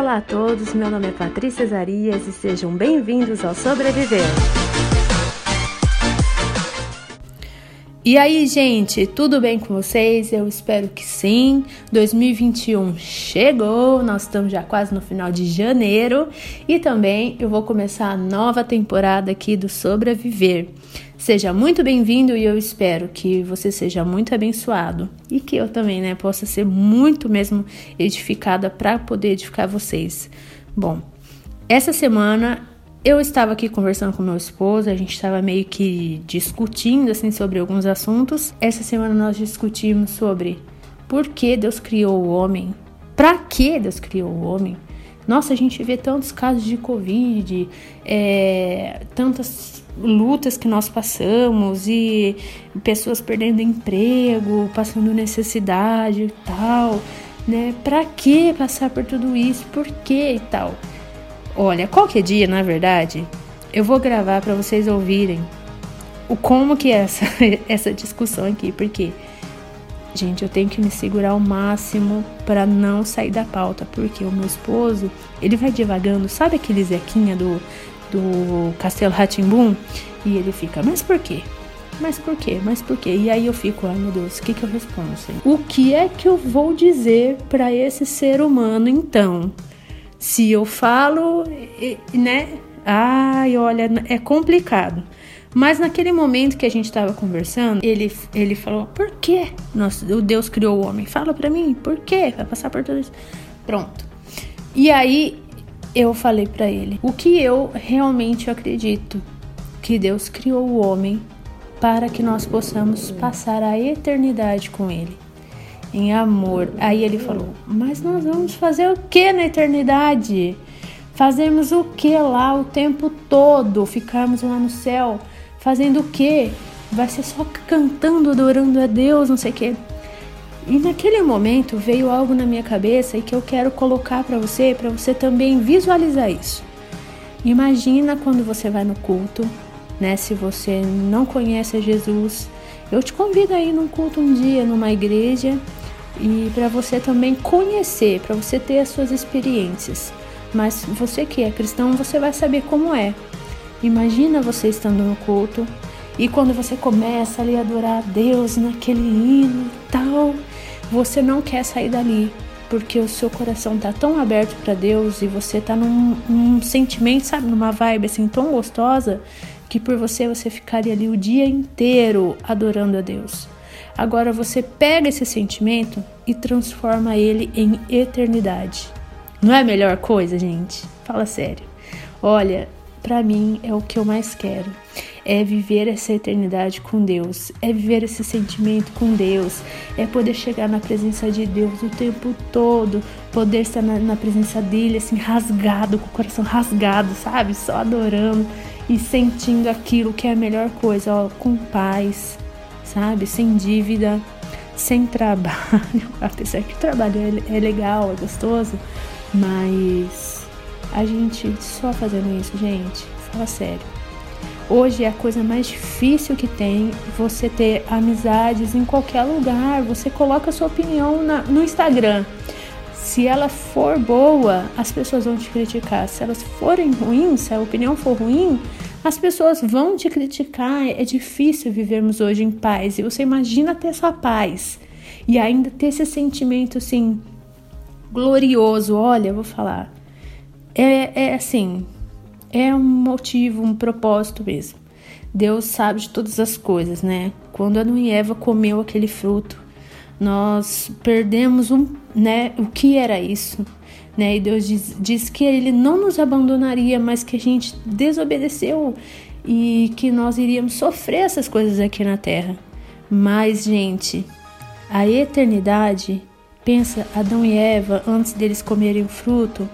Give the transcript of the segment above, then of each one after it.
Olá a todos, meu nome é Patrícia Zarias e sejam bem-vindos ao Sobreviver. E aí, gente, tudo bem com vocês? Eu espero que sim. 2021 chegou, nós estamos já quase no final de janeiro e também eu vou começar a nova temporada aqui do Sobreviver. Seja muito bem-vindo e eu espero que você seja muito abençoado e que eu também, né, possa ser muito mesmo edificada para poder edificar vocês. Bom, essa semana eu estava aqui conversando com meu esposo, a gente estava meio que discutindo assim sobre alguns assuntos. Essa semana nós discutimos sobre por que Deus criou o homem, para que Deus criou o homem. Nossa, a gente vê tantos casos de Covid, é, tantas lutas que nós passamos e pessoas perdendo emprego, passando necessidade e tal, né? Pra que passar por tudo isso? Por que e tal? Olha, qualquer dia, na verdade, eu vou gravar para vocês ouvirem o como que é essa, essa discussão aqui, porque gente, eu tenho que me segurar ao máximo para não sair da pauta, porque o meu esposo, ele vai divagando, sabe aquele Zequinha do do Castelo Ratimbum e ele fica, mas por quê? Mas por quê? Mas por quê? E aí eu fico, ai meu Deus, o que, que eu respondo? Senhor? O que é que eu vou dizer para esse ser humano então? Se eu falo, né? Ai, olha, é complicado. Mas naquele momento que a gente estava conversando, ele, ele falou: Por que nossa, o Deus criou o homem? Fala para mim, por quê? Vai passar por tudo isso. Pronto. E aí eu falei para ele o que eu realmente acredito que Deus criou o homem para que nós possamos passar a eternidade com ele em amor. Aí ele falou: "Mas nós vamos fazer o que na eternidade? Fazemos o que lá o tempo todo? Ficarmos lá no céu fazendo o que? Vai ser só cantando, adorando a Deus, não sei o que." E naquele momento veio algo na minha cabeça e que eu quero colocar para você, para você também visualizar isso. Imagina quando você vai no culto, né? Se você não conhece Jesus, eu te convido aí num culto um dia numa igreja e para você também conhecer, para você ter as suas experiências. Mas você que é cristão, você vai saber como é. Imagina você estando no culto e quando você começa ali a adorar a Deus naquele hino e tal, você não quer sair dali, porque o seu coração tá tão aberto para Deus e você tá num, num, sentimento, sabe, numa vibe assim tão gostosa que por você você ficaria ali o dia inteiro adorando a Deus. Agora você pega esse sentimento e transforma ele em eternidade. Não é a melhor coisa, gente? Fala sério. Olha, para mim é o que eu mais quero é viver essa eternidade com Deus, é viver esse sentimento com Deus, é poder chegar na presença de Deus o tempo todo, poder estar na, na presença dele, assim, rasgado, com o coração rasgado, sabe? Só adorando e sentindo aquilo que é a melhor coisa, ó, com paz, sabe? Sem dívida, sem trabalho. Apesar que o trabalho é, é legal, é gostoso, mas a gente só fazendo isso, gente, fala sério Hoje é a coisa mais difícil que tem você ter amizades em qualquer lugar. Você coloca sua opinião na, no Instagram. Se ela for boa, as pessoas vão te criticar. Se elas forem ruins, se a opinião for ruim, as pessoas vão te criticar. É difícil vivermos hoje em paz. E você imagina ter essa paz e ainda ter esse sentimento assim glorioso. Olha, eu vou falar. É, é assim, é um motivo, um propósito mesmo. Deus sabe de todas as coisas, né? Quando Adão e Eva comeu aquele fruto, nós perdemos um, né, o que era isso, né? E Deus diz, diz que ele não nos abandonaria, mas que a gente desobedeceu e que nós iríamos sofrer essas coisas aqui na terra. Mas, gente, a eternidade, pensa Adão e Eva antes deles comerem o fruto,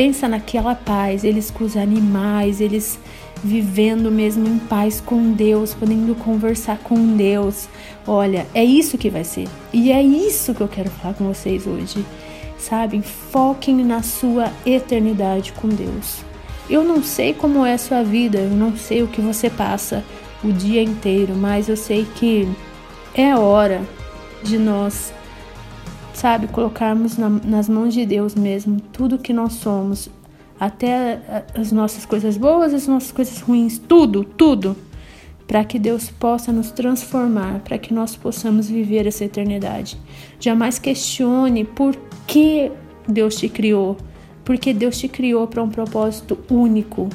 Pensa naquela paz, eles com os animais, eles vivendo mesmo em paz com Deus, podendo conversar com Deus. Olha, é isso que vai ser. E é isso que eu quero falar com vocês hoje. Sabe? Foquem na sua eternidade com Deus. Eu não sei como é a sua vida, eu não sei o que você passa o dia inteiro, mas eu sei que é hora de nós sabe, colocarmos na, nas mãos de Deus mesmo tudo que nós somos, até as nossas coisas boas, as nossas coisas ruins, tudo, tudo, para que Deus possa nos transformar, para que nós possamos viver essa eternidade. Jamais questione por que Deus te criou, porque Deus te criou para um propósito único,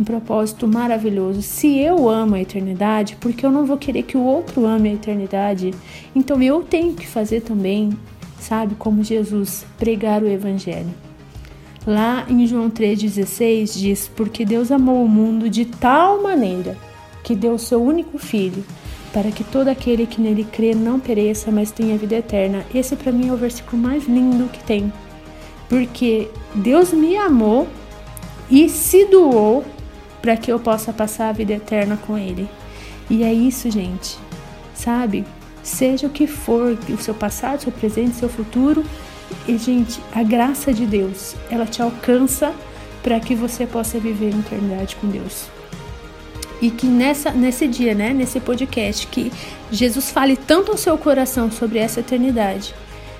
um propósito maravilhoso. Se eu amo a eternidade, porque eu não vou querer que o outro ame a eternidade, então eu tenho que fazer também, sabe, como Jesus, pregar o evangelho. Lá em João 3,16 diz: Porque Deus amou o mundo de tal maneira que deu o seu único filho, para que todo aquele que nele crê não pereça, mas tenha vida eterna. Esse para mim é o versículo mais lindo que tem. Porque Deus me amou e se doou para que eu possa passar a vida eterna com Ele. E é isso, gente. Sabe? Seja o que for, o seu passado, seu presente, seu futuro. E, gente, a graça de Deus, ela te alcança para que você possa viver a eternidade com Deus. E que nessa, nesse dia, né, nesse podcast, que Jesus fale tanto ao seu coração sobre essa eternidade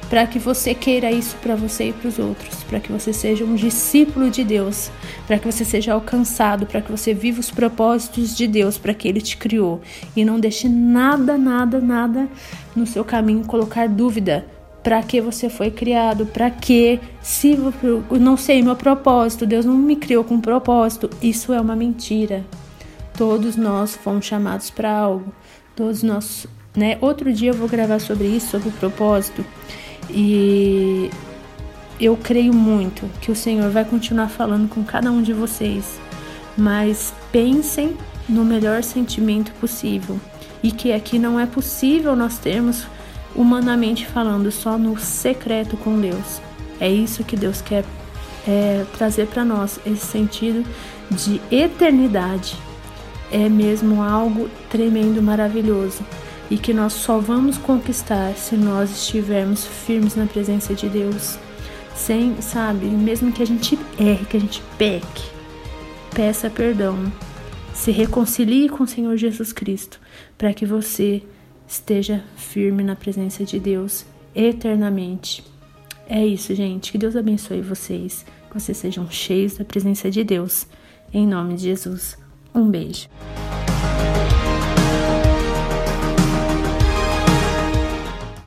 para que você queira isso para você e para os outros, para que você seja um discípulo de Deus, para que você seja alcançado, para que você viva os propósitos de Deus, para que Ele te criou e não deixe nada, nada, nada no seu caminho colocar dúvida. Para que você foi criado? Para que? Se eu não sei meu propósito, Deus não me criou com propósito. Isso é uma mentira. Todos nós fomos chamados para algo. Todos nós, né? Outro dia eu vou gravar sobre isso, sobre o propósito. E eu creio muito que o Senhor vai continuar falando com cada um de vocês, mas pensem no melhor sentimento possível e que aqui não é possível nós termos humanamente falando só no secreto com Deus. É isso que Deus quer é, trazer para nós esse sentido de eternidade. É mesmo algo tremendo, maravilhoso e que nós só vamos conquistar se nós estivermos firmes na presença de Deus. Sem, sabe, mesmo que a gente erre, que a gente peque, peça perdão. Se reconcilie com o Senhor Jesus Cristo, para que você esteja firme na presença de Deus eternamente. É isso, gente. Que Deus abençoe vocês. Que vocês sejam cheios da presença de Deus. Em nome de Jesus. Um beijo.